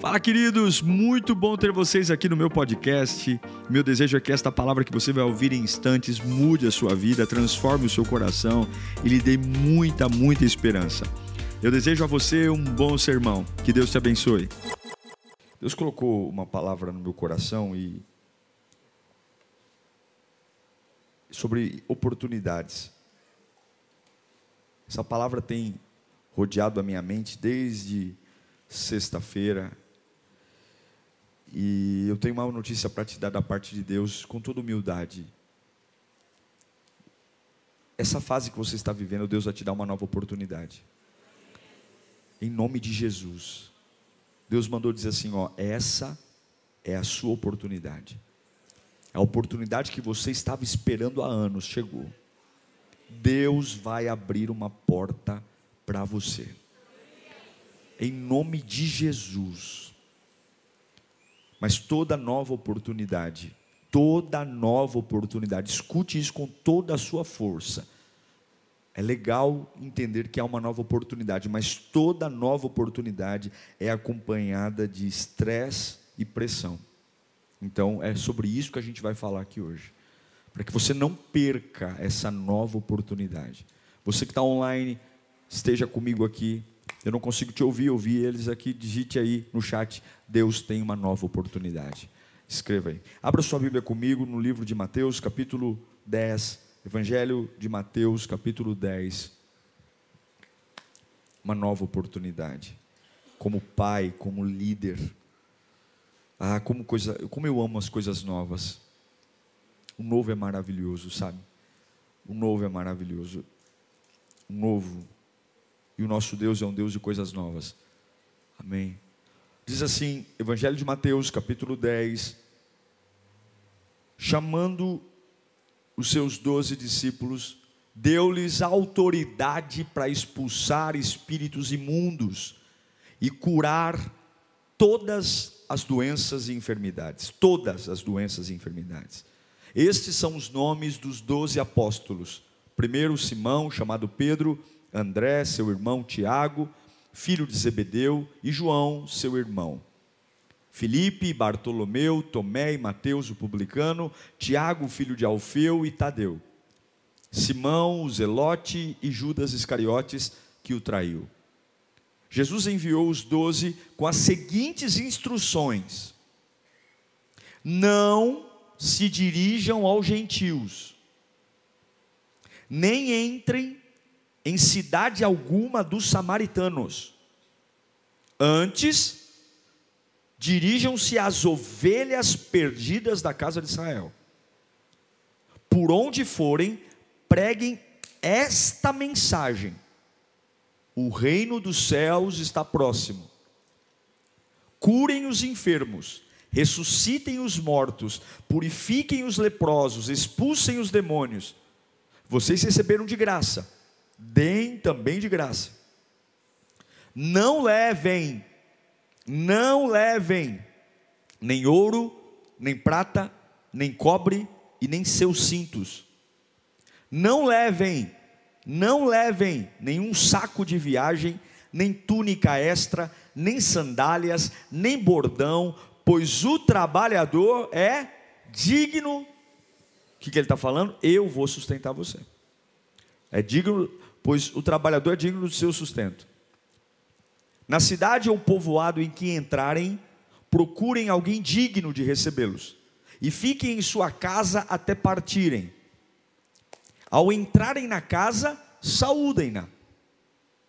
Fala, queridos! Muito bom ter vocês aqui no meu podcast. Meu desejo é que esta palavra que você vai ouvir em instantes mude a sua vida, transforme o seu coração e lhe dê muita, muita esperança. Eu desejo a você um bom sermão. Que Deus te abençoe. Deus colocou uma palavra no meu coração e sobre oportunidades. Essa palavra tem rodeado a minha mente desde sexta-feira. E eu tenho uma notícia para te dar da parte de Deus, com toda humildade. Essa fase que você está vivendo, Deus vai te dar uma nova oportunidade. Em nome de Jesus. Deus mandou dizer assim: ó, essa é a sua oportunidade. A oportunidade que você estava esperando há anos chegou. Deus vai abrir uma porta para você. Em nome de Jesus. Mas toda nova oportunidade, toda nova oportunidade, escute isso com toda a sua força. É legal entender que há uma nova oportunidade, mas toda nova oportunidade é acompanhada de estresse e pressão. Então, é sobre isso que a gente vai falar aqui hoje. Para que você não perca essa nova oportunidade. Você que está online, esteja comigo aqui. Eu não consigo te ouvir, ouvir eles aqui. Digite aí no chat: Deus tem uma nova oportunidade. Escreva aí. Abra sua Bíblia comigo no livro de Mateus, capítulo 10. Evangelho de Mateus, capítulo 10. Uma nova oportunidade. Como pai, como líder. Ah, como, coisa, como eu amo as coisas novas. O novo é maravilhoso, sabe? O novo é maravilhoso. O novo e o nosso Deus é um Deus de coisas novas. Amém. Diz assim, Evangelho de Mateus, capítulo 10, chamando os seus doze discípulos, deu-lhes autoridade para expulsar espíritos imundos e curar todas as doenças e enfermidades. Todas as doenças e enfermidades. Estes são os nomes dos doze apóstolos. Primeiro, Simão, chamado Pedro André, seu irmão Tiago, filho de Zebedeu, e João, seu irmão. Filipe, Bartolomeu, Tomé e Mateus, o publicano, Tiago, filho de Alfeu e Tadeu. Simão, o Zelote e Judas Iscariotes, que o traiu. Jesus enviou os doze com as seguintes instruções: Não se dirijam aos gentios, nem entrem em cidade alguma dos samaritanos. Antes, dirijam-se às ovelhas perdidas da casa de Israel. Por onde forem, preguem esta mensagem: O reino dos céus está próximo. Curem os enfermos, ressuscitem os mortos, purifiquem os leprosos, expulsem os demônios. Vocês receberam de graça deem também de graça. Não levem, não levem nem ouro, nem prata, nem cobre e nem seus cintos. Não levem, não levem nenhum saco de viagem, nem túnica extra, nem sandálias, nem bordão, pois o trabalhador é digno. O que, que ele está falando? Eu vou sustentar você. É digno, pois o trabalhador é digno do seu sustento. Na cidade ou povoado em que entrarem, procurem alguém digno de recebê-los, e fiquem em sua casa até partirem. Ao entrarem na casa, saúdem-na.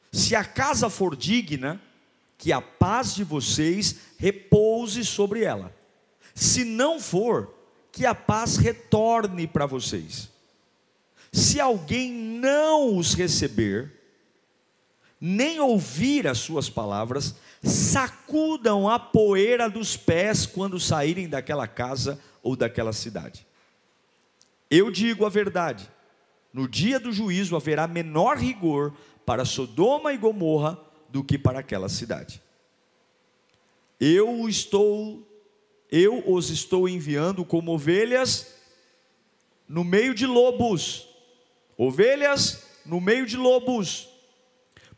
Se a casa for digna, que a paz de vocês repouse sobre ela. Se não for, que a paz retorne para vocês. Se alguém não os receber, nem ouvir as suas palavras, sacudam a poeira dos pés quando saírem daquela casa ou daquela cidade. Eu digo a verdade: no dia do juízo haverá menor rigor para Sodoma e Gomorra do que para aquela cidade. Eu estou, eu os estou enviando como ovelhas no meio de lobos ovelhas no meio de lobos.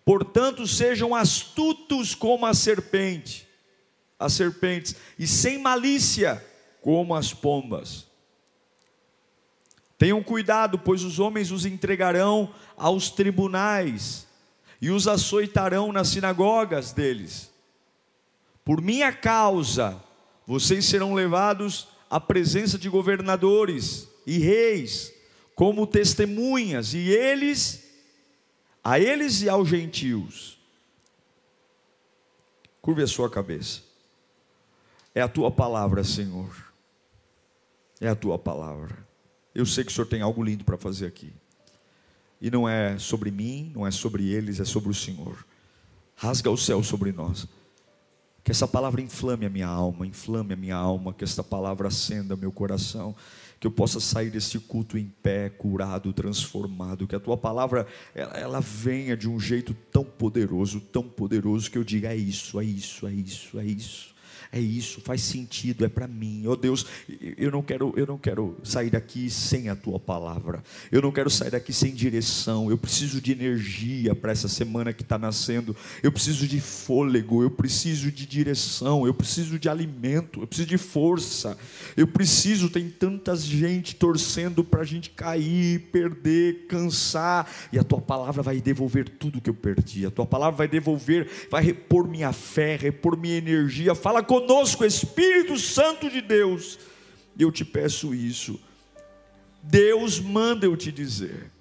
Portanto, sejam astutos como a serpente. as serpentes, e sem malícia, como as pombas. Tenham cuidado, pois os homens os entregarão aos tribunais e os açoitarão nas sinagogas deles. Por minha causa, vocês serão levados à presença de governadores e reis, como testemunhas, e eles, a eles e aos gentios. Curve a sua cabeça. É a tua palavra, Senhor. É a tua palavra. Eu sei que o Senhor tem algo lindo para fazer aqui. E não é sobre mim, não é sobre eles, é sobre o Senhor. Rasga o céu sobre nós. Que essa palavra inflame a minha alma, inflame a minha alma, que esta palavra acenda meu coração, que eu possa sair desse culto em pé, curado, transformado, que a tua palavra ela, ela venha de um jeito tão poderoso, tão poderoso que eu diga é isso, é isso, é isso, é isso é isso, faz sentido, é para mim. Oh Deus, eu não quero, eu não quero sair daqui sem a tua palavra. Eu não quero sair daqui sem direção. Eu preciso de energia para essa semana que está nascendo. Eu preciso de fôlego, eu preciso de direção, eu preciso de alimento, eu preciso de força. Eu preciso, tem tanta gente torcendo para a gente cair, perder, cansar, e a tua palavra vai devolver tudo que eu perdi. A tua palavra vai devolver, vai repor minha fé, repor minha energia. Fala com conosco, Espírito Santo de Deus. Eu te peço isso. Deus manda eu te dizer,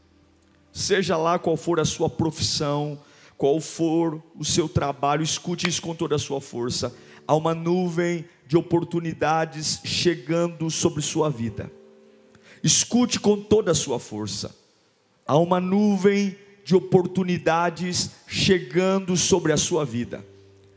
seja lá qual for a sua profissão, qual for o seu trabalho, escute isso com toda a sua força. Há uma nuvem de oportunidades chegando sobre sua vida. Escute com toda a sua força. Há uma nuvem de oportunidades chegando sobre a sua vida.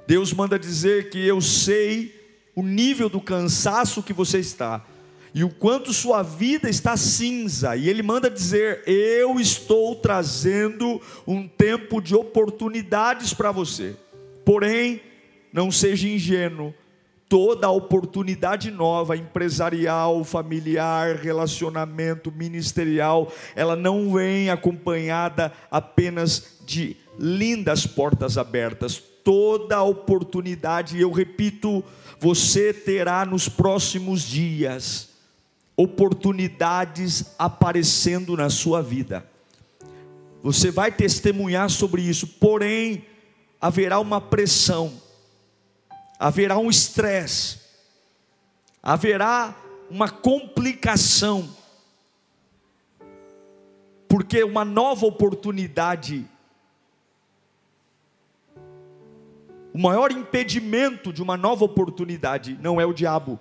Deus manda dizer que eu sei o nível do cansaço que você está e o quanto sua vida está cinza, e Ele manda dizer: Eu estou trazendo um tempo de oportunidades para você, porém, não seja ingênuo, toda oportunidade nova, empresarial, familiar, relacionamento, ministerial, ela não vem acompanhada apenas de lindas portas abertas, toda oportunidade, e eu repito, você terá nos próximos dias oportunidades aparecendo na sua vida. Você vai testemunhar sobre isso, porém, haverá uma pressão, haverá um estresse, haverá uma complicação, porque uma nova oportunidade O maior impedimento de uma nova oportunidade não é o diabo.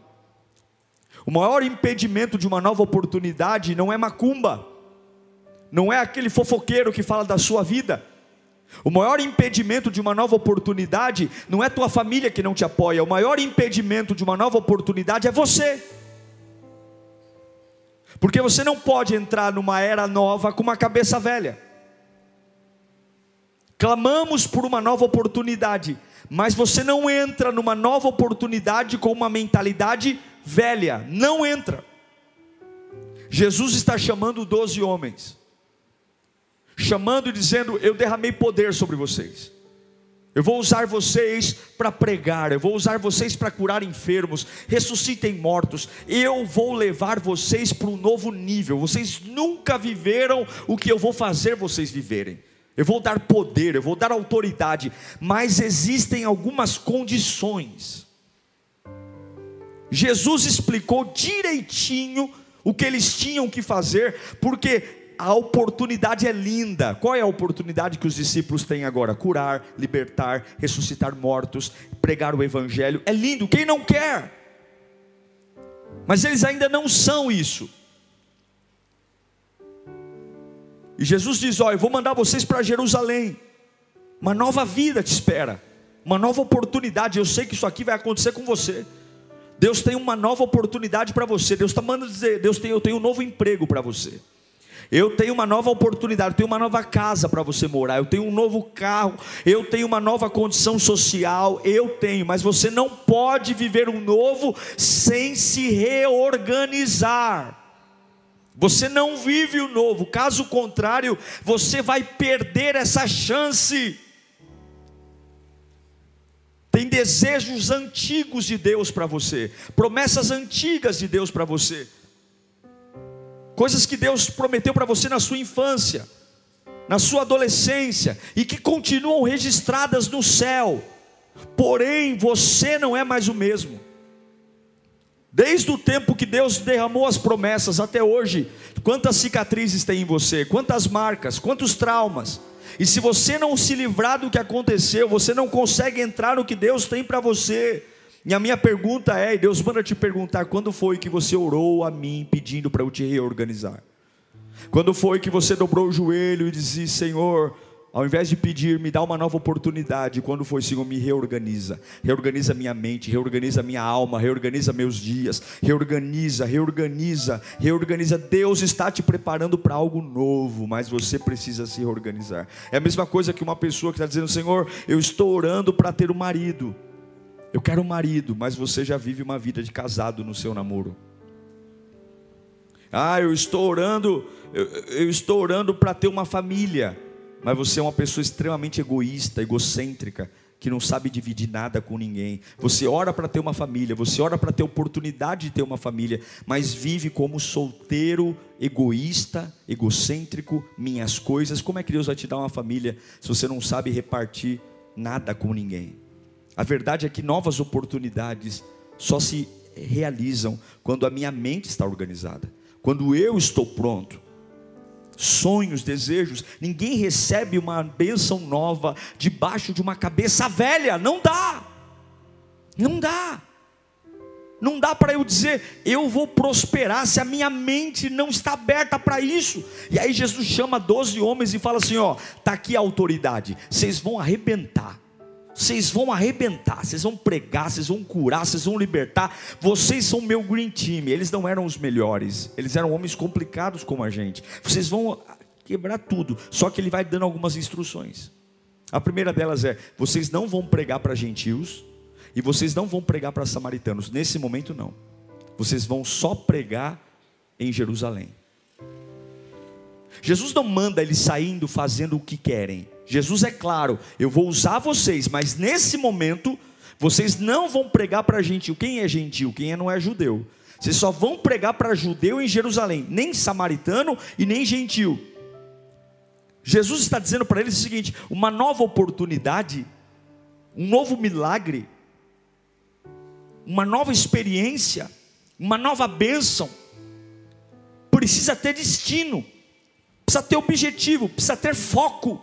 O maior impedimento de uma nova oportunidade não é macumba. Não é aquele fofoqueiro que fala da sua vida. O maior impedimento de uma nova oportunidade não é tua família que não te apoia. O maior impedimento de uma nova oportunidade é você. Porque você não pode entrar numa era nova com uma cabeça velha. Clamamos por uma nova oportunidade, mas você não entra numa nova oportunidade com uma mentalidade velha, não entra. Jesus está chamando doze homens, chamando e dizendo: Eu derramei poder sobre vocês. Eu vou usar vocês para pregar, eu vou usar vocês para curar enfermos, ressuscitem mortos. Eu vou levar vocês para um novo nível. Vocês nunca viveram o que eu vou fazer vocês viverem eu vou dar poder, eu vou dar autoridade, mas existem algumas condições. Jesus explicou direitinho o que eles tinham que fazer, porque a oportunidade é linda. Qual é a oportunidade que os discípulos têm agora? Curar, libertar, ressuscitar mortos, pregar o evangelho. É lindo, quem não quer? Mas eles ainda não são isso. E Jesus diz: Olha, eu vou mandar vocês para Jerusalém. Uma nova vida te espera, uma nova oportunidade. Eu sei que isso aqui vai acontecer com você. Deus tem uma nova oportunidade para você. Deus está mandando dizer: Deus tem, eu tenho um novo emprego para você. Eu tenho uma nova oportunidade, eu tenho uma nova casa para você morar, eu tenho um novo carro, eu tenho uma nova condição social, eu tenho, mas você não pode viver um novo sem se reorganizar. Você não vive o novo, caso contrário, você vai perder essa chance. tem desejos antigos de Deus para você, promessas antigas de Deus para você, coisas que Deus prometeu para você na sua infância, na sua adolescência e que continuam registradas no céu, porém você não é mais o mesmo. Desde o tempo que Deus derramou as promessas até hoje, quantas cicatrizes tem em você, quantas marcas, quantos traumas. E se você não se livrar do que aconteceu, você não consegue entrar no que Deus tem para você. E a minha pergunta é, e Deus manda te perguntar, quando foi que você orou a mim pedindo para eu te reorganizar? Quando foi que você dobrou o joelho e disse, Senhor, ao invés de pedir, me dá uma nova oportunidade. Quando foi, Senhor, me reorganiza. Reorganiza minha mente, reorganiza minha alma, reorganiza meus dias. Reorganiza, reorganiza, reorganiza. Deus está te preparando para algo novo, mas você precisa se reorganizar. É a mesma coisa que uma pessoa que está dizendo, Senhor, eu estou orando para ter um marido. Eu quero um marido, mas você já vive uma vida de casado no seu namoro. Ah, eu estou orando, eu, eu estou orando para ter uma família mas você é uma pessoa extremamente egoísta, egocêntrica, que não sabe dividir nada com ninguém. Você ora para ter uma família, você ora para ter oportunidade de ter uma família, mas vive como solteiro, egoísta, egocêntrico, minhas coisas. Como é que Deus vai te dar uma família se você não sabe repartir nada com ninguém? A verdade é que novas oportunidades só se realizam quando a minha mente está organizada, quando eu estou pronto sonhos, desejos. Ninguém recebe uma bênção nova debaixo de uma cabeça velha. Não dá. Não dá. Não dá para eu dizer, eu vou prosperar se a minha mente não está aberta para isso. E aí Jesus chama 12 homens e fala assim: ó, tá aqui a autoridade, vocês vão arrebentar. Vocês vão arrebentar, vocês vão pregar, vocês vão curar, vocês vão libertar. Vocês são meu green team. Eles não eram os melhores, eles eram homens complicados como a gente. Vocês vão quebrar tudo. Só que ele vai dando algumas instruções. A primeira delas é: vocês não vão pregar para gentios e vocês não vão pregar para samaritanos. Nesse momento, não. Vocês vão só pregar em Jerusalém. Jesus não manda eles saindo fazendo o que querem. Jesus é claro, eu vou usar vocês, mas nesse momento vocês não vão pregar para gentil. Quem é gentil? Quem é, não é judeu. Vocês só vão pregar para judeu em Jerusalém, nem samaritano e nem gentil. Jesus está dizendo para eles o seguinte: uma nova oportunidade, um novo milagre, uma nova experiência, uma nova bênção, precisa ter destino, precisa ter objetivo, precisa ter foco.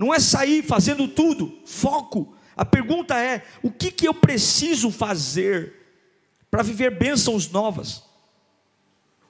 Não é sair fazendo tudo, foco. A pergunta é: o que, que eu preciso fazer para viver bênçãos novas?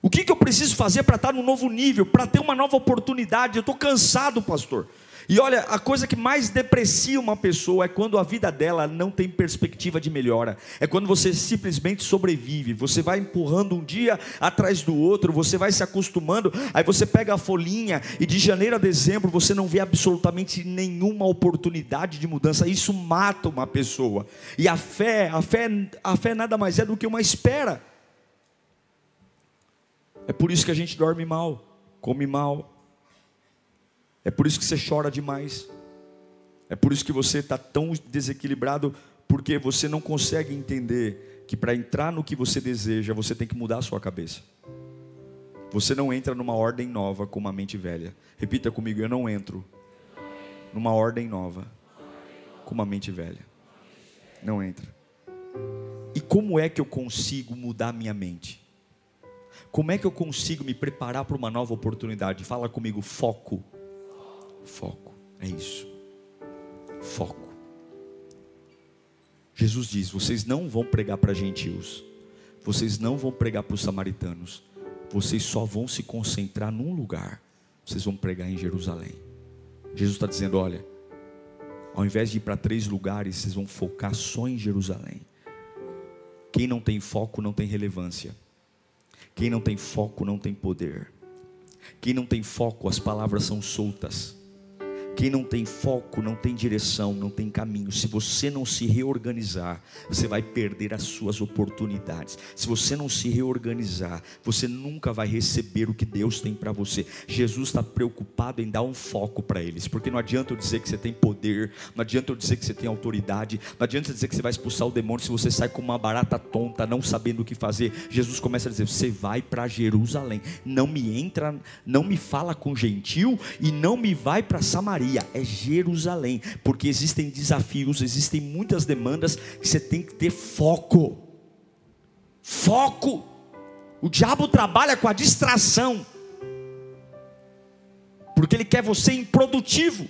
O que, que eu preciso fazer para estar num novo nível, para ter uma nova oportunidade? Eu estou cansado, pastor. E olha, a coisa que mais deprecia uma pessoa é quando a vida dela não tem perspectiva de melhora. É quando você simplesmente sobrevive. Você vai empurrando um dia atrás do outro, você vai se acostumando, aí você pega a folhinha e de janeiro a dezembro você não vê absolutamente nenhuma oportunidade de mudança. Isso mata uma pessoa. E a fé, a fé, a fé nada mais é do que uma espera. É por isso que a gente dorme mal, come mal, é por isso que você chora demais. É por isso que você está tão desequilibrado, porque você não consegue entender que para entrar no que você deseja, você tem que mudar a sua cabeça. Você não entra numa ordem nova com uma mente velha. Repita comigo: eu não entro numa ordem nova com uma mente velha. Não entra. E como é que eu consigo mudar minha mente? Como é que eu consigo me preparar para uma nova oportunidade? Fala comigo, foco. Foco, é isso. Foco. Jesus diz: vocês não vão pregar para gentios, vocês não vão pregar para os samaritanos, vocês só vão se concentrar num lugar, vocês vão pregar em Jerusalém. Jesus está dizendo: olha, ao invés de ir para três lugares, vocês vão focar só em Jerusalém. Quem não tem foco não tem relevância. Quem não tem foco não tem poder. Quem não tem foco, as palavras são soltas. Quem não tem foco, não tem direção, não tem caminho. Se você não se reorganizar, você vai perder as suas oportunidades. Se você não se reorganizar, você nunca vai receber o que Deus tem para você. Jesus está preocupado em dar um foco para eles, porque não adianta eu dizer que você tem poder, não adianta eu dizer que você tem autoridade, não adianta eu dizer que você vai expulsar o demônio se você sai com uma barata tonta, não sabendo o que fazer. Jesus começa a dizer: você vai para Jerusalém, não me entra, não me fala com gentil e não me vai para Samaria é Jerusalém, porque existem desafios, existem muitas demandas que você tem que ter foco. Foco. O diabo trabalha com a distração, porque ele quer você improdutivo.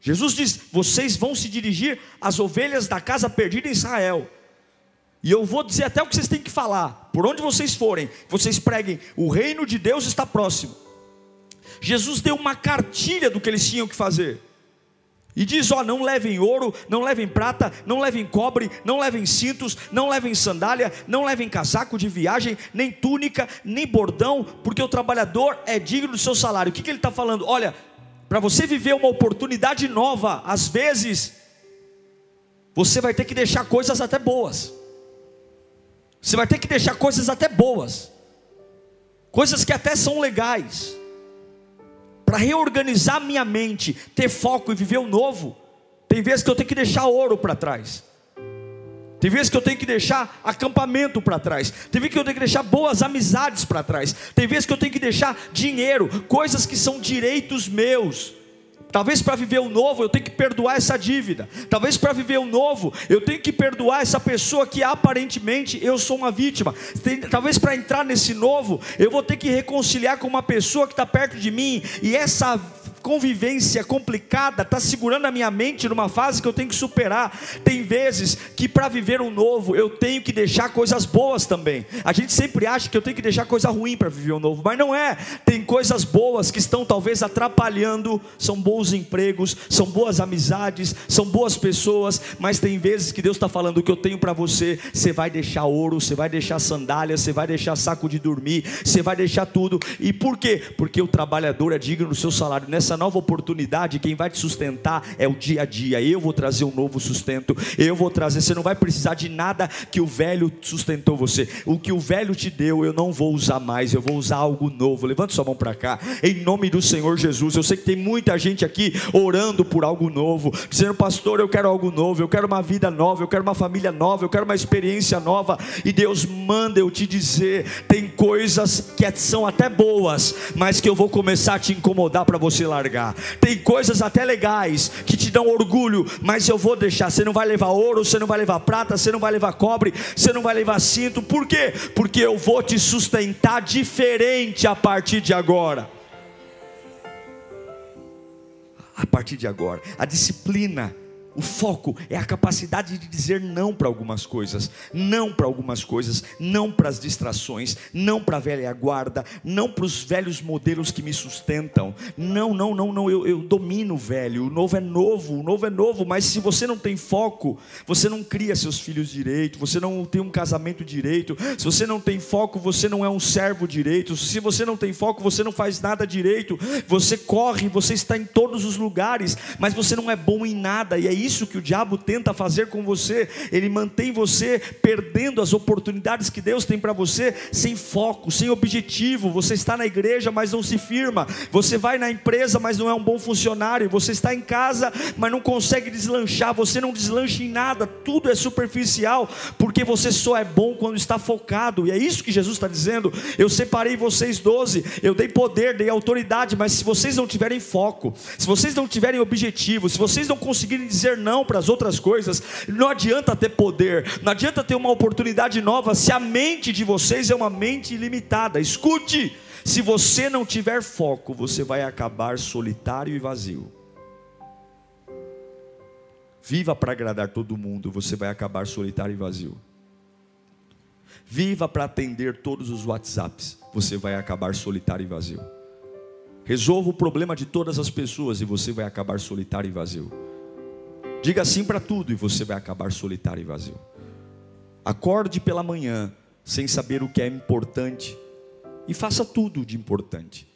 Jesus diz: vocês vão se dirigir às ovelhas da casa perdida em Israel. E eu vou dizer até o que vocês têm que falar. Por onde vocês forem, vocês preguem: o reino de Deus está próximo. Jesus deu uma cartilha do que eles tinham que fazer. E diz: ó, não levem ouro, não levem prata, não levem cobre, não levem cintos, não levem sandália, não levem casaco de viagem, nem túnica, nem bordão, porque o trabalhador é digno do seu salário. O que, que ele está falando? Olha, para você viver uma oportunidade nova, às vezes, você vai ter que deixar coisas até boas. Você vai ter que deixar coisas até boas, coisas que até são legais para reorganizar minha mente, ter foco e viver o novo, tem vezes que eu tenho que deixar ouro para trás. Tem vezes que eu tenho que deixar acampamento para trás. Tem vezes que eu tenho que deixar boas amizades para trás. Tem vezes que eu tenho que deixar dinheiro, coisas que são direitos meus. Talvez para viver o novo eu tenho que perdoar essa dívida. Talvez para viver o novo eu tenho que perdoar essa pessoa que aparentemente eu sou uma vítima. Talvez para entrar nesse novo eu vou ter que reconciliar com uma pessoa que está perto de mim e essa convivência complicada está segurando a minha mente numa fase que eu tenho que superar. Tem vezes que para viver um novo eu tenho que deixar coisas boas também. A gente sempre acha que eu tenho que deixar coisa ruim para viver um novo, mas não é. Tem coisas boas que estão talvez atrapalhando, são bons empregos, são boas amizades, são boas pessoas, mas tem vezes que Deus está falando o que eu tenho para você, você vai deixar ouro, você vai deixar sandália, você vai deixar saco de dormir, você vai deixar tudo. E por quê? Porque o trabalhador é digno do seu salário. Nessa essa nova oportunidade, quem vai te sustentar é o dia a dia. Eu vou trazer um novo sustento. Eu vou trazer. Você não vai precisar de nada que o velho sustentou você. O que o velho te deu, eu não vou usar mais. Eu vou usar algo novo. Levante sua mão para cá. Em nome do Senhor Jesus. Eu sei que tem muita gente aqui orando por algo novo, dizendo, pastor, eu quero algo novo. Eu quero uma vida nova. Eu quero uma família nova. Eu quero uma experiência nova. E Deus manda eu te dizer: tem coisas que são até boas, mas que eu vou começar a te incomodar para você lá Tem coisas até legais que te dão orgulho, mas eu vou deixar. Você não vai levar ouro, você não vai levar prata, você não vai levar cobre, você não vai levar cinto. Por quê? Porque eu vou te sustentar diferente a partir de agora. A partir de agora, a disciplina o foco é a capacidade de dizer não para algumas coisas, não para algumas coisas, não para as distrações, não para a velha guarda, não para os velhos modelos que me sustentam. Não, não, não, não, eu, eu domino o velho, o novo é novo, o novo é novo, mas se você não tem foco, você não cria seus filhos direito, você não tem um casamento direito, se você não tem foco, você não é um servo direito, se você não tem foco, você não faz nada direito, você corre, você está em todos os lugares, mas você não é bom em nada, e aí isso que o diabo tenta fazer com você. Ele mantém você perdendo as oportunidades que Deus tem para você, sem foco, sem objetivo. Você está na igreja, mas não se firma. Você vai na empresa, mas não é um bom funcionário. Você está em casa, mas não consegue deslanchar. Você não deslancha em nada. Tudo é superficial, porque você só é bom quando está focado. E é isso que Jesus está dizendo. Eu separei vocês doze, eu dei poder, dei autoridade, mas se vocês não tiverem foco, se vocês não tiverem objetivo, se vocês não conseguirem dizer dizer não para as outras coisas, não adianta ter poder, não adianta ter uma oportunidade nova se a mente de vocês é uma mente ilimitada. Escute, se você não tiver foco, você vai acabar solitário e vazio. Viva para agradar todo mundo, você vai acabar solitário e vazio. Viva para atender todos os WhatsApps, você vai acabar solitário e vazio. Resolva o problema de todas as pessoas e você vai acabar solitário e vazio. Diga sim para tudo e você vai acabar solitário e vazio. Acorde pela manhã sem saber o que é importante e faça tudo de importante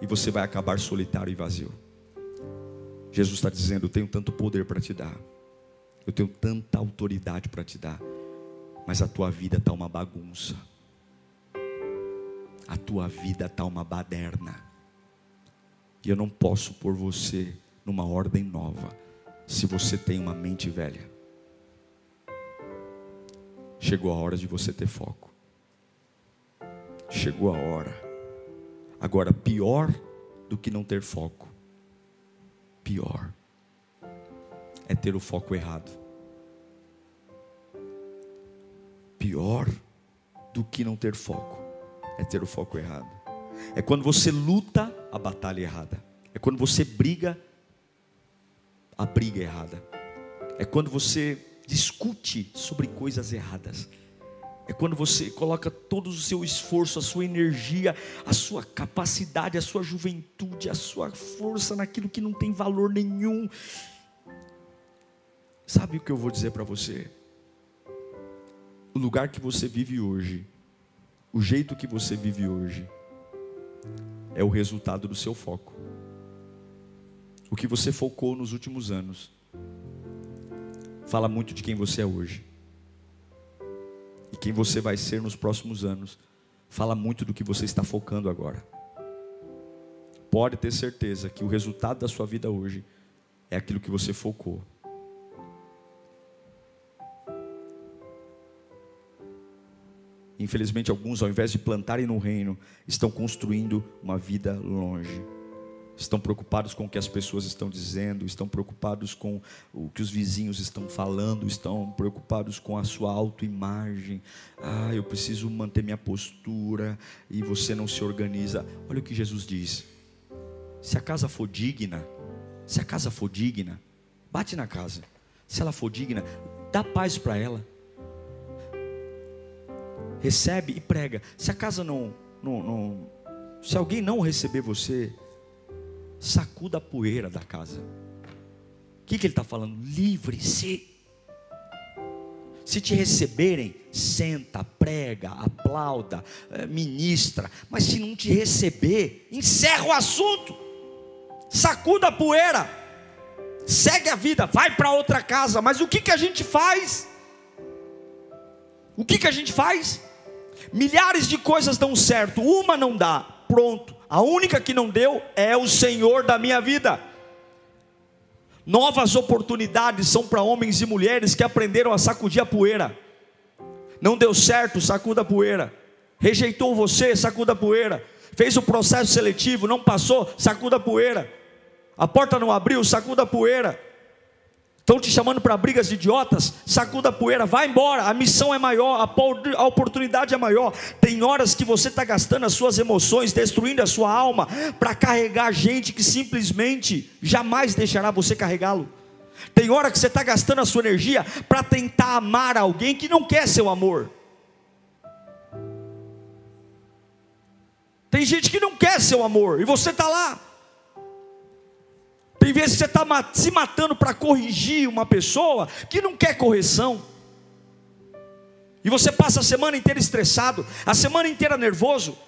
e você vai acabar solitário e vazio. Jesus está dizendo: Eu tenho tanto poder para te dar, eu tenho tanta autoridade para te dar, mas a tua vida está uma bagunça, a tua vida está uma baderna, e eu não posso pôr você numa ordem nova, se você tem uma mente velha. Chegou a hora de você ter foco. Chegou a hora. Agora, pior do que não ter foco, pior é ter o foco errado. Pior do que não ter foco é ter o foco errado. É quando você luta a batalha errada. É quando você briga a briga errada. É quando você discute sobre coisas erradas. É quando você coloca todo o seu esforço, a sua energia, a sua capacidade, a sua juventude, a sua força naquilo que não tem valor nenhum. Sabe o que eu vou dizer para você? O lugar que você vive hoje, o jeito que você vive hoje, é o resultado do seu foco. O que você focou nos últimos anos, fala muito de quem você é hoje e quem você vai ser nos próximos anos, fala muito do que você está focando agora. Pode ter certeza que o resultado da sua vida hoje é aquilo que você focou. Infelizmente, alguns, ao invés de plantarem no reino, estão construindo uma vida longe estão preocupados com o que as pessoas estão dizendo, estão preocupados com o que os vizinhos estão falando, estão preocupados com a sua autoimagem. Ah, eu preciso manter minha postura e você não se organiza. Olha o que Jesus diz: se a casa for digna, se a casa for digna, bate na casa. Se ela for digna, dá paz para ela. Recebe e prega. Se a casa não, não, não se alguém não receber você, sacuda a poeira da casa. O que, que ele está falando? Livre-se. Se te receberem, senta, prega, aplauda, eh, ministra. Mas se não te receber, encerra o assunto. Sacuda a poeira. Segue a vida, vai para outra casa. Mas o que, que a gente faz? O que, que a gente faz? Milhares de coisas dão certo, uma não dá. Pronto a única que não deu é o Senhor da minha vida. Novas oportunidades são para homens e mulheres que aprenderam a sacudir a poeira. Não deu certo, sacuda a poeira. Rejeitou você, sacuda a poeira. Fez o processo seletivo, não passou, sacuda a poeira. A porta não abriu, sacuda a poeira. Estão te chamando para brigas de idiotas? Sacuda a poeira, vai embora. A missão é maior, a oportunidade é maior. Tem horas que você está gastando as suas emoções, destruindo a sua alma, para carregar gente que simplesmente jamais deixará você carregá-lo. Tem hora que você está gastando a sua energia para tentar amar alguém que não quer seu amor. Tem gente que não quer seu amor e você está lá tem vezes que você está se matando para corrigir uma pessoa que não quer correção. E você passa a semana inteira estressado, a semana inteira nervoso,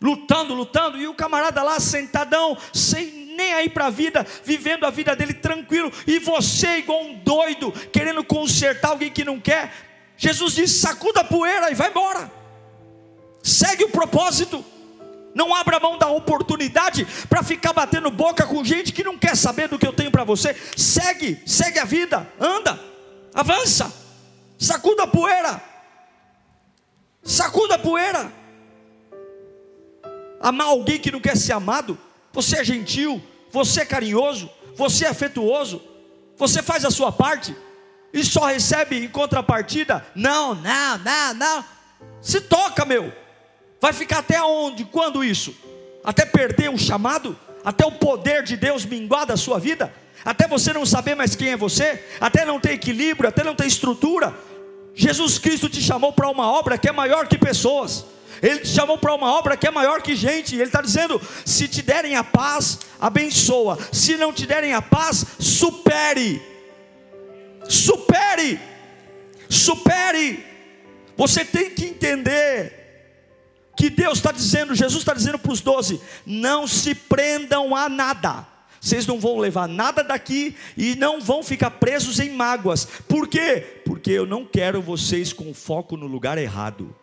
lutando, lutando, e o camarada lá sentadão, sem nem aí para a vida, vivendo a vida dele tranquilo, e você, igual um doido, querendo consertar alguém que não quer. Jesus disse: sacuda a poeira e vai embora, segue o propósito. Não abra mão da oportunidade para ficar batendo boca com gente que não quer saber do que eu tenho para você. Segue, segue a vida, anda, avança, sacuda a poeira, sacuda a poeira. Amar alguém que não quer ser amado, você é gentil, você é carinhoso, você é afetuoso, você faz a sua parte e só recebe em contrapartida. Não, não, não, não. Se toca, meu. Vai ficar até onde? Quando isso? Até perder o chamado? Até o poder de Deus minguar da sua vida? Até você não saber mais quem é você? Até não ter equilíbrio? Até não ter estrutura? Jesus Cristo te chamou para uma obra que é maior que pessoas. Ele te chamou para uma obra que é maior que gente. Ele está dizendo: se te derem a paz, abençoa. Se não te derem a paz, supere. Supere. Supere. Você tem que entender que Deus está dizendo, Jesus está dizendo para os doze: não se prendam a nada, vocês não vão levar nada daqui e não vão ficar presos em mágoas. Por quê? Porque eu não quero vocês com foco no lugar errado.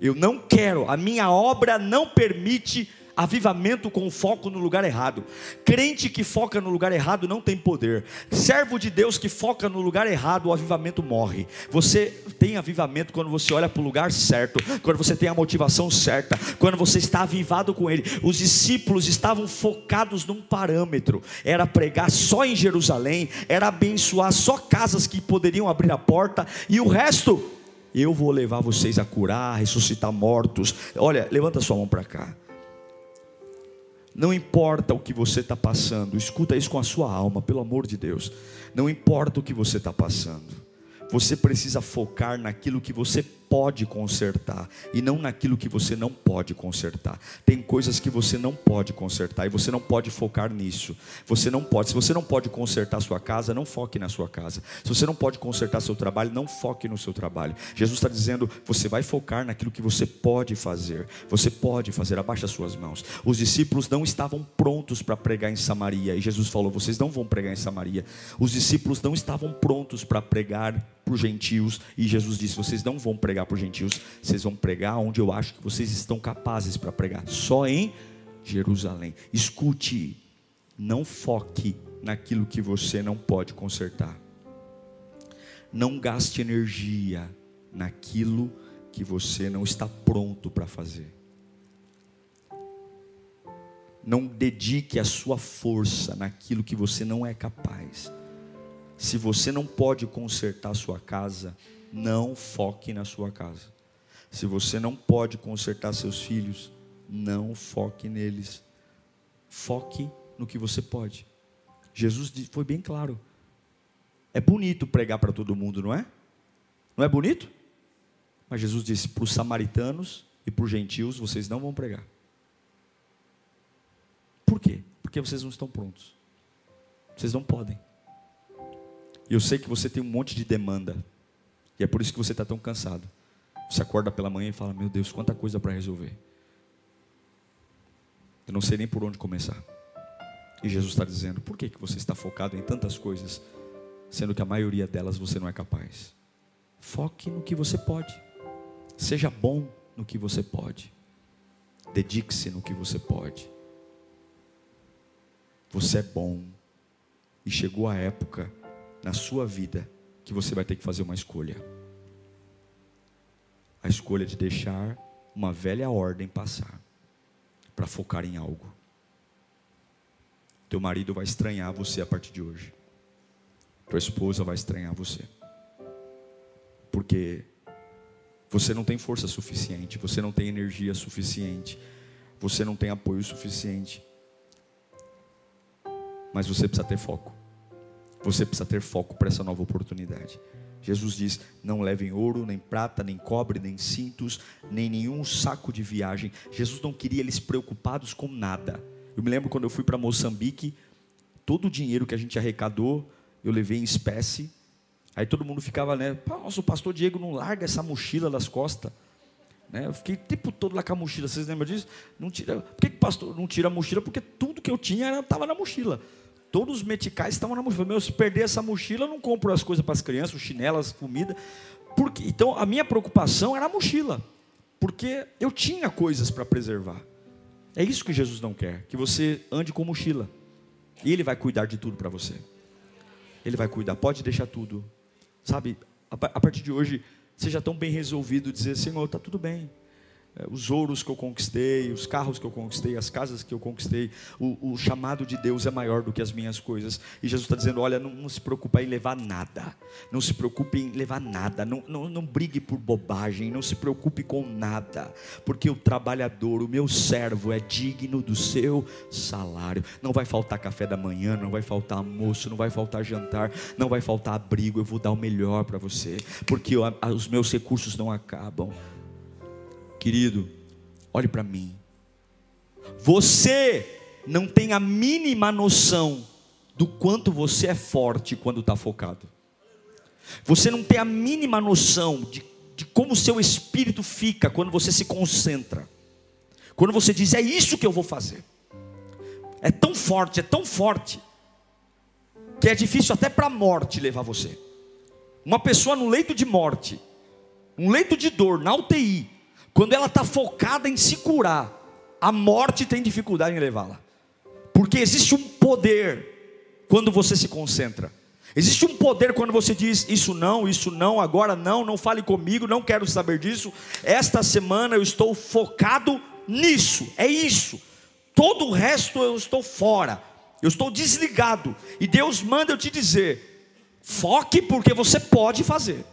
Eu não quero, a minha obra não permite avivamento com foco no lugar errado. Crente que foca no lugar errado não tem poder. Servo de Deus que foca no lugar errado, o avivamento morre. Você tem avivamento quando você olha para o lugar certo, quando você tem a motivação certa, quando você está avivado com Ele. Os discípulos estavam focados num parâmetro: era pregar só em Jerusalém, era abençoar só casas que poderiam abrir a porta, e o resto. Eu vou levar vocês a curar, a ressuscitar mortos. Olha, levanta sua mão para cá. Não importa o que você está passando, escuta isso com a sua alma, pelo amor de Deus. Não importa o que você está passando, você precisa focar naquilo que você pode consertar e não naquilo que você não pode consertar. Tem coisas que você não pode consertar e você não pode focar nisso. Você não pode. Se você não pode consertar sua casa, não foque na sua casa. Se você não pode consertar seu trabalho, não foque no seu trabalho. Jesus está dizendo: você vai focar naquilo que você pode fazer. Você pode fazer. Abaixa suas mãos. Os discípulos não estavam prontos para pregar em Samaria e Jesus falou: vocês não vão pregar em Samaria. Os discípulos não estavam prontos para pregar para os gentios e Jesus disse: vocês não vão pregar para os gentios, vocês vão pregar onde eu acho que vocês estão capazes para pregar, só em Jerusalém. Escute, não foque naquilo que você não pode consertar. Não gaste energia naquilo que você não está pronto para fazer. Não dedique a sua força naquilo que você não é capaz. Se você não pode consertar sua casa, não foque na sua casa. Se você não pode consertar seus filhos, não foque neles. Foque no que você pode. Jesus foi bem claro. É bonito pregar para todo mundo, não é? Não é bonito? Mas Jesus disse: para os samaritanos e para os gentios, vocês não vão pregar. Por quê? Porque vocês não estão prontos. Vocês não podem. E eu sei que você tem um monte de demanda. E é por isso que você está tão cansado. Você acorda pela manhã e fala: Meu Deus, quanta coisa para resolver. Eu não sei nem por onde começar. E Jesus está dizendo: Por que, que você está focado em tantas coisas, sendo que a maioria delas você não é capaz? Foque no que você pode. Seja bom no que você pode. Dedique-se no que você pode. Você é bom. E chegou a época na sua vida que você vai ter que fazer uma escolha. A escolha de deixar uma velha ordem passar para focar em algo. Teu marido vai estranhar você a partir de hoje. Tua esposa vai estranhar você. Porque você não tem força suficiente, você não tem energia suficiente, você não tem apoio suficiente. Mas você precisa ter foco. Você precisa ter foco para essa nova oportunidade. Jesus diz: Não levem ouro, nem prata, nem cobre, nem cintos, nem nenhum saco de viagem. Jesus não queria eles preocupados com nada. Eu me lembro quando eu fui para Moçambique, todo o dinheiro que a gente arrecadou, eu levei em espécie. Aí todo mundo ficava, né? Nossa, o pastor Diego não larga essa mochila das costas. Né? Eu fiquei o tempo todo lá com a mochila. Vocês lembram disso? Não tira. Por que, que o pastor não tira a mochila? Porque tudo que eu tinha estava na mochila. Todos os meticais estavam na mochila. Meu, se perder essa mochila, eu não compro as coisas para as crianças, os chinelas, comida. Porque, então, a minha preocupação era a mochila. Porque eu tinha coisas para preservar. É isso que Jesus não quer. Que você ande com mochila. E Ele vai cuidar de tudo para você. Ele vai cuidar. Pode deixar tudo. Sabe, a partir de hoje, seja tão bem resolvido dizer: Senhor, está tudo bem. É, os ouros que eu conquistei, os carros que eu conquistei, as casas que eu conquistei, o, o chamado de Deus é maior do que as minhas coisas. E Jesus está dizendo: olha, não, não, se preocupe em levar nada, não se preocupe em levar nada, não, não, não brigue por bobagem, não se preocupe com nada, porque o trabalhador, o meu servo, é digno do seu salário. Não vai faltar café da manhã, não vai faltar almoço, não vai faltar jantar, não vai faltar abrigo. Eu vou dar o melhor para você, porque os meus recursos não acabam. Querido, olhe para mim. Você não tem a mínima noção do quanto você é forte quando está focado. Você não tem a mínima noção de, de como o seu espírito fica quando você se concentra. Quando você diz, é isso que eu vou fazer. é tão forte, é tão forte, que é difícil até para a morte levar você. Uma pessoa no leito de morte, um leito de dor, na UTI, quando ela está focada em se curar, a morte tem dificuldade em levá-la, porque existe um poder quando você se concentra. Existe um poder quando você diz isso não, isso não, agora não, não fale comigo, não quero saber disso. Esta semana eu estou focado nisso, é isso. Todo o resto eu estou fora, eu estou desligado. E Deus manda eu te dizer: foque porque você pode fazer.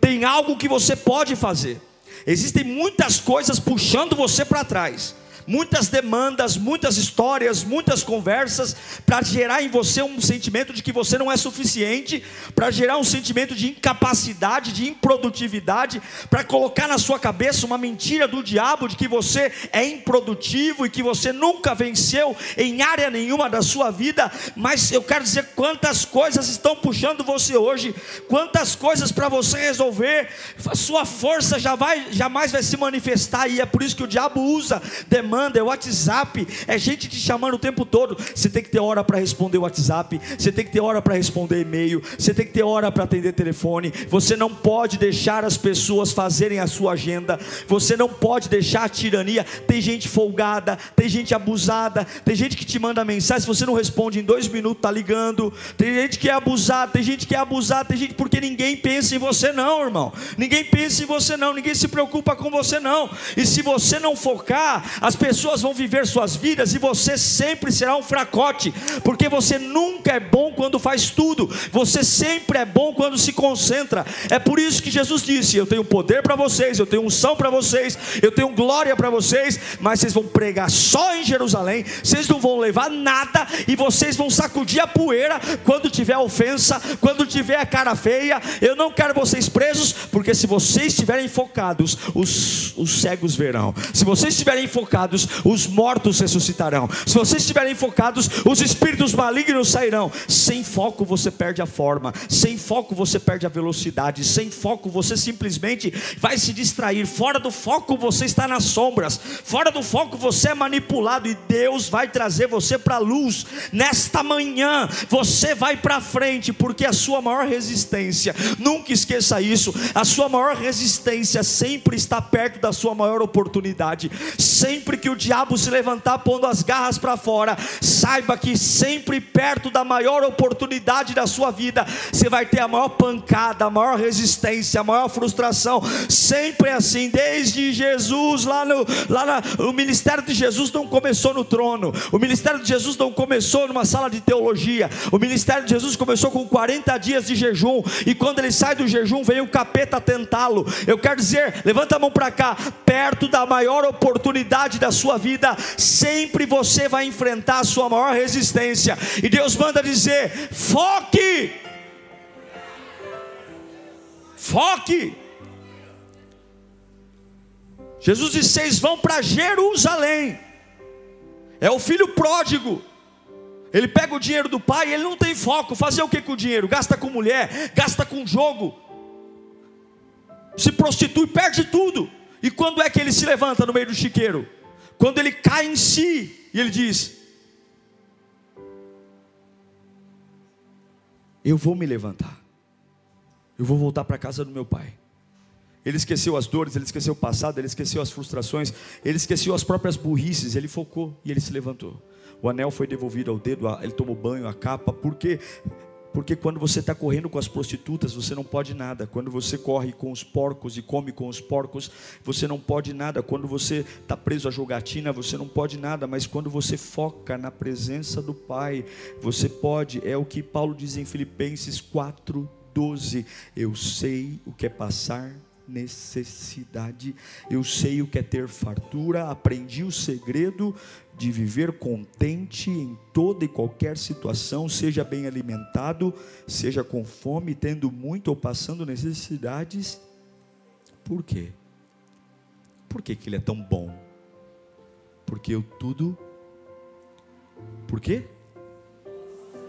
Tem algo que você pode fazer. Existem muitas coisas puxando você para trás muitas demandas, muitas histórias, muitas conversas, para gerar em você um sentimento de que você não é suficiente, para gerar um sentimento de incapacidade, de improdutividade, para colocar na sua cabeça uma mentira do diabo de que você é improdutivo e que você nunca venceu em área nenhuma da sua vida. Mas eu quero dizer quantas coisas estão puxando você hoje, quantas coisas para você resolver, sua força já vai, jamais vai se manifestar, e é por isso que o diabo usa demanda manda, é WhatsApp, é gente te chamando o tempo todo. Você tem que ter hora para responder o WhatsApp, você tem que ter hora para responder e-mail, você tem que ter hora para atender telefone. Você não pode deixar as pessoas fazerem a sua agenda, você não pode deixar a tirania. Tem gente folgada, tem gente abusada, tem gente que te manda mensagem, se você não responde em dois minutos, tá ligando. Tem gente que é abusada, tem gente que é abusada, tem gente porque ninguém pensa em você, não, irmão. Ninguém pensa em você, não, ninguém se preocupa com você, não. E se você não focar, as pessoas vão viver suas vidas e você sempre será um fracote, porque você nunca é bom quando faz tudo, você sempre é bom quando se concentra. É por isso que Jesus disse: Eu tenho poder para vocês, eu tenho unção para vocês, eu tenho glória para vocês, mas vocês vão pregar só em Jerusalém, vocês não vão levar nada e vocês vão sacudir a poeira quando tiver ofensa, quando tiver a cara feia. Eu não quero vocês presos, porque se vocês estiverem focados, os, os cegos verão, se vocês estiverem focados, focados, os mortos ressuscitarão. Se vocês estiverem focados, os espíritos malignos sairão. Sem foco você perde a forma, sem foco você perde a velocidade, sem foco você simplesmente vai se distrair. Fora do foco você está nas sombras, fora do foco você é manipulado e Deus vai trazer você para a luz. Nesta manhã você vai para frente, porque a sua maior resistência, nunca esqueça isso, a sua maior resistência sempre está perto da sua maior oportunidade. Sempre que o diabo se levantar pondo as garras para fora, saiba que sempre perto da maior oportunidade da sua vida, você vai ter a maior pancada, a maior resistência, a maior frustração. Sempre é assim, desde Jesus, lá no, lá na, o ministério de Jesus não começou no trono, o ministério de Jesus não começou numa sala de teologia, o ministério de Jesus começou com 40 dias de jejum, e quando ele sai do jejum, vem o capeta tentá-lo. Eu quero dizer, levanta a mão para cá, perto da maior oportunidade da sua vida, sempre você vai enfrentar a sua maior resistência. E Deus manda dizer: foque. Foque. Jesus disse: vocês vão para Jerusalém. É o filho pródigo. Ele pega o dinheiro do pai, ele não tem foco. Fazer o que com o dinheiro? Gasta com mulher, gasta com jogo, se prostitui, perde tudo. E quando é que ele se levanta no meio do chiqueiro? Quando ele cai em si e ele diz: Eu vou me levantar, eu vou voltar para a casa do meu pai. Ele esqueceu as dores, ele esqueceu o passado, ele esqueceu as frustrações, ele esqueceu as próprias burrices, ele focou e ele se levantou. O anel foi devolvido ao dedo, ele tomou banho, a capa, porque porque quando você está correndo com as prostitutas, você não pode nada. Quando você corre com os porcos e come com os porcos, você não pode nada. Quando você está preso à jogatina, você não pode nada. Mas quando você foca na presença do Pai, você pode. É o que Paulo diz em Filipenses 4:12. Eu sei o que é passar necessidade. Eu sei o que é ter fartura, aprendi o segredo de viver contente em toda e qualquer situação, seja bem alimentado, seja com fome, tendo muito ou passando necessidades. Por quê? Por que, que ele é tão bom? Porque eu tudo. Por quê?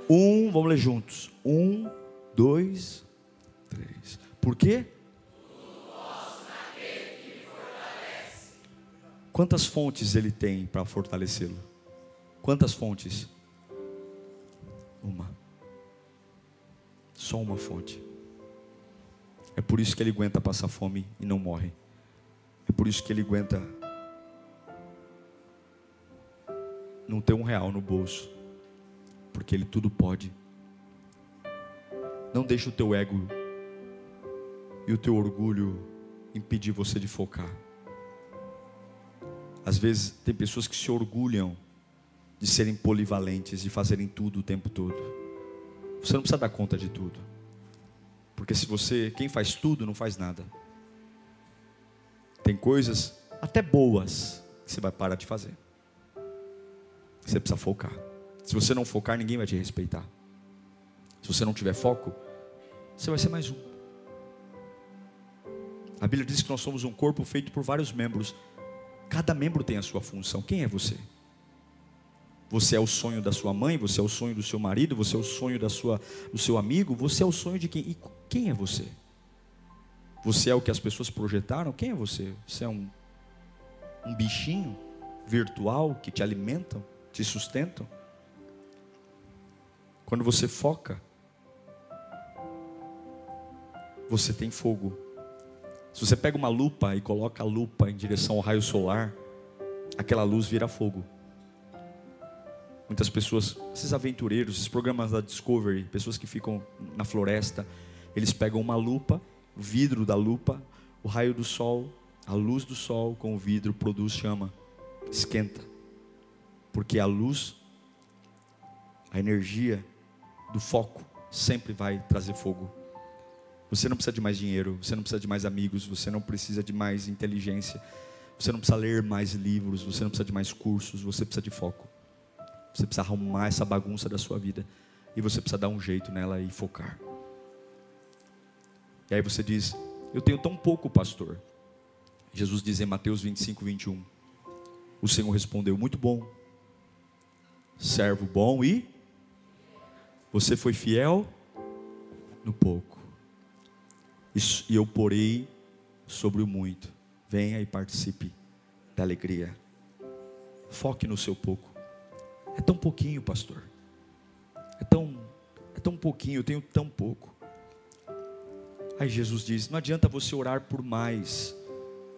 Um, vamos ler juntos. Um, dois, três. Por quê? Quantas fontes ele tem para fortalecê-lo? Quantas fontes? Uma. Só uma fonte. É por isso que ele aguenta passar fome e não morre. É por isso que ele aguenta não ter um real no bolso. Porque ele tudo pode. Não deixe o teu ego e o teu orgulho impedir você de focar. Às vezes tem pessoas que se orgulham de serem polivalentes, de fazerem tudo o tempo todo. Você não precisa dar conta de tudo. Porque se você, quem faz tudo, não faz nada. Tem coisas até boas que você vai parar de fazer. Você precisa focar. Se você não focar, ninguém vai te respeitar. Se você não tiver foco, você vai ser mais um. A Bíblia diz que nós somos um corpo feito por vários membros. Cada membro tem a sua função. Quem é você? Você é o sonho da sua mãe, você é o sonho do seu marido, você é o sonho da sua, do seu amigo, você é o sonho de quem? E quem é você? Você é o que as pessoas projetaram? Quem é você? Você é um, um bichinho virtual que te alimentam, te sustentam? Quando você foca, você tem fogo. Se você pega uma lupa e coloca a lupa em direção ao raio solar, aquela luz vira fogo. Muitas pessoas, esses aventureiros, esses programas da Discovery, pessoas que ficam na floresta, eles pegam uma lupa, o vidro da lupa, o raio do sol, a luz do sol com o vidro produz chama, esquenta. Porque a luz, a energia do foco sempre vai trazer fogo. Você não precisa de mais dinheiro, você não precisa de mais amigos, você não precisa de mais inteligência, você não precisa ler mais livros, você não precisa de mais cursos, você precisa de foco. Você precisa arrumar essa bagunça da sua vida. E você precisa dar um jeito nela e focar. E aí você diz: Eu tenho tão pouco, pastor. Jesus diz em Mateus 25, 21. O Senhor respondeu: Muito bom, servo bom e. Você foi fiel no pouco, e eu porei sobre o muito. Venha e participe da alegria. Foque no seu pouco. É tão pouquinho, pastor. É tão, é tão pouquinho, eu tenho tão pouco. Aí Jesus diz: não adianta você orar por mais,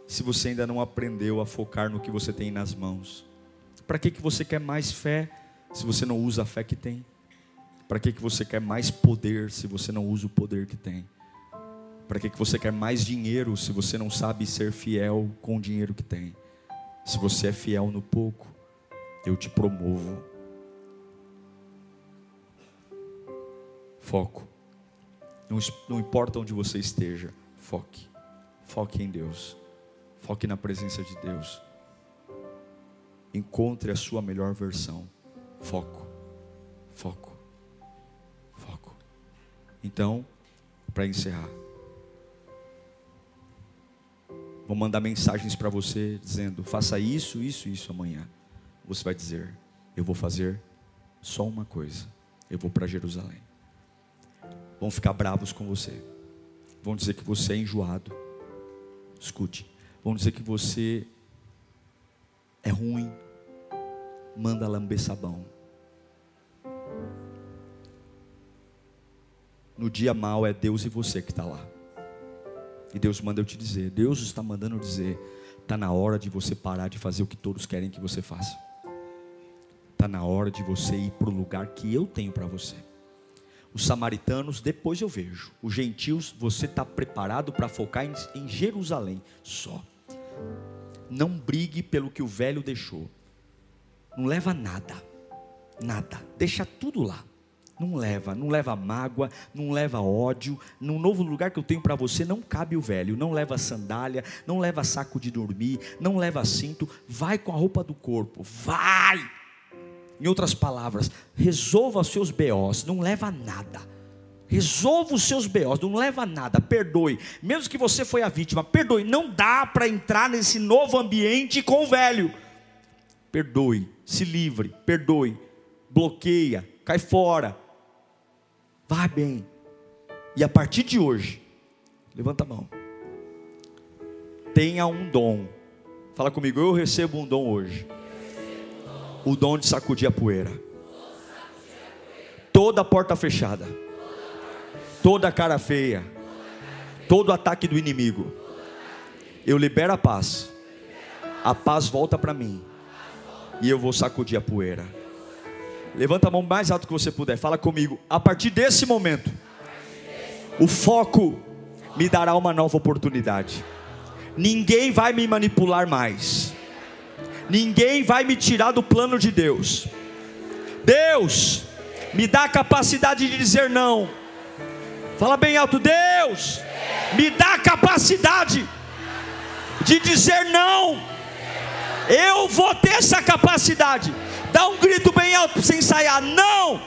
se você ainda não aprendeu a focar no que você tem nas mãos. Para que, que você quer mais fé, se você não usa a fé que tem? Para que, que você quer mais poder, se você não usa o poder que tem? Para que, que você quer mais dinheiro, se você não sabe ser fiel com o dinheiro que tem? Se você é fiel no pouco, eu te promovo. Foco. Não, não importa onde você esteja, foque. Foque em Deus. Foque na presença de Deus. Encontre a sua melhor versão. Foco. Foco. Foco. Então, para encerrar, vou mandar mensagens para você dizendo: faça isso, isso, isso amanhã você vai dizer: Eu vou fazer só uma coisa. Eu vou para Jerusalém. Vão ficar bravos com você. Vão dizer que você é enjoado. Escute. Vão dizer que você é ruim. Manda lamber sabão. No dia mal é Deus e você que está lá. E Deus manda eu te dizer. Deus está mandando eu dizer. Está na hora de você parar de fazer o que todos querem que você faça. Está na hora de você ir para o lugar que eu tenho para você. Os samaritanos, depois eu vejo. Os gentios, você está preparado para focar em, em Jerusalém só. Não brigue pelo que o velho deixou. Não leva nada. Nada. Deixa tudo lá. Não leva, não leva mágoa, não leva ódio. No novo lugar que eu tenho para você não cabe o velho. Não leva sandália, não leva saco de dormir, não leva cinto. Vai com a roupa do corpo. Vai! Em outras palavras, resolva os seus BOs, não leva nada. Resolva os seus BOs, não leva nada, perdoe. Mesmo que você foi a vítima, perdoe. Não dá para entrar nesse novo ambiente com o velho. Perdoe, se livre, perdoe, bloqueia, cai fora. Vá bem. E a partir de hoje, levanta a mão. Tenha um dom. Fala comigo, eu recebo um dom hoje o dom de sacudir a poeira. Toda porta fechada, toda cara feia, todo ataque do inimigo, eu libero a paz, a paz volta para mim, e eu vou sacudir a poeira. Levanta a mão mais alto que você puder, fala comigo. A partir desse momento, o foco me dará uma nova oportunidade. Ninguém vai me manipular mais. Ninguém vai me tirar do plano de Deus. Deus, me dá a capacidade de dizer não. Fala bem alto, Deus, me dá a capacidade de dizer não. Eu vou ter essa capacidade. Dá um grito bem alto para você ensaiar. Não,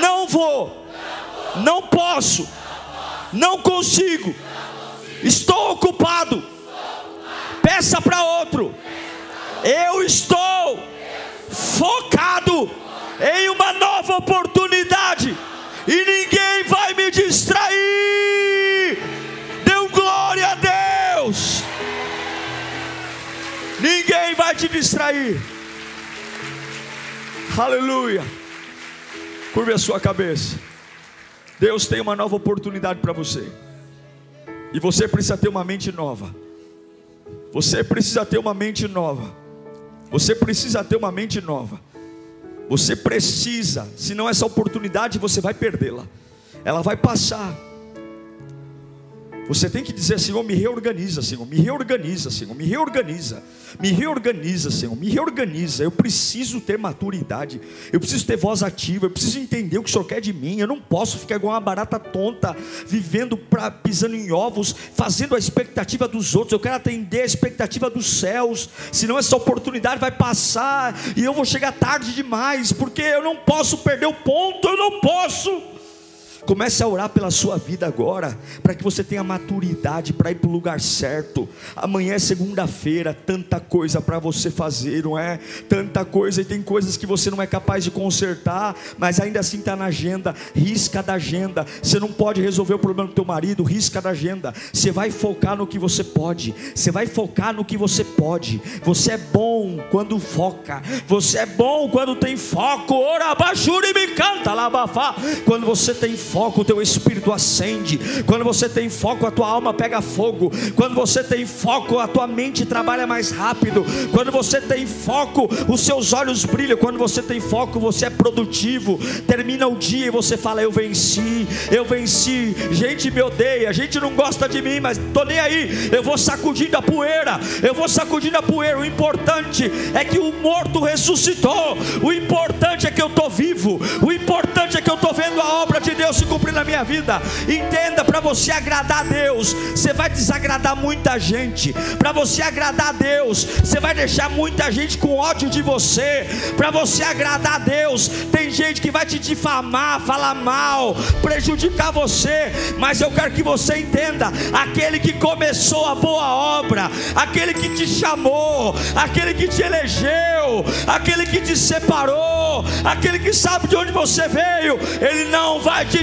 não vou, não posso, não consigo, estou ocupado. Peça para outro. Eu estou focado em uma nova oportunidade e ninguém vai me distrair. Deu glória a Deus. Ninguém vai te distrair. Aleluia. Curve a sua cabeça. Deus tem uma nova oportunidade para você. E você precisa ter uma mente nova. Você precisa ter uma mente nova. Você precisa ter uma mente nova. Você precisa, senão essa oportunidade você vai perdê-la. Ela vai passar. Você tem que dizer, Senhor, me reorganiza, Senhor, me reorganiza, Senhor, me reorganiza, me reorganiza, Senhor, me reorganiza. Eu preciso ter maturidade, eu preciso ter voz ativa, eu preciso entender o que o Senhor quer de mim. Eu não posso ficar igual uma barata tonta, vivendo, pra, pisando em ovos, fazendo a expectativa dos outros. Eu quero atender a expectativa dos céus, senão essa oportunidade vai passar e eu vou chegar tarde demais, porque eu não posso perder o ponto, eu não posso. Comece a orar pela sua vida agora, para que você tenha maturidade para ir para o lugar certo. Amanhã é segunda-feira, tanta coisa para você fazer, não é? Tanta coisa, e tem coisas que você não é capaz de consertar, mas ainda assim está na agenda. Risca da agenda. Você não pode resolver o problema do teu marido, risca da agenda. Você vai focar no que você pode. Você vai focar no que você pode. Você é bom quando foca. Você é bom quando tem foco. Ora, e me canta, labafá. Quando você tem foco foco, o teu espírito acende. Quando você tem foco, a tua alma pega fogo. Quando você tem foco, a tua mente trabalha mais rápido. Quando você tem foco, os seus olhos brilham. Quando você tem foco, você é produtivo. Termina o dia e você fala: Eu venci, eu venci. Gente me odeia, gente não gosta de mim, mas tô nem aí. Eu vou sacudindo a poeira, eu vou sacudindo a poeira. O importante é que o morto ressuscitou. O importante é que eu tô vivo. O importante é que eu tô vendo a obra de Deus se cumprir na minha vida. Entenda, para você agradar a Deus, você vai desagradar muita gente. Para você agradar a Deus, você vai deixar muita gente com ódio de você. Para você agradar a Deus, tem gente que vai te difamar, falar mal, prejudicar você. Mas eu quero que você entenda: aquele que começou a boa obra, aquele que te chamou, aquele que te elegeu, aquele que te separou, aquele que sabe de onde você veio, ele não vai te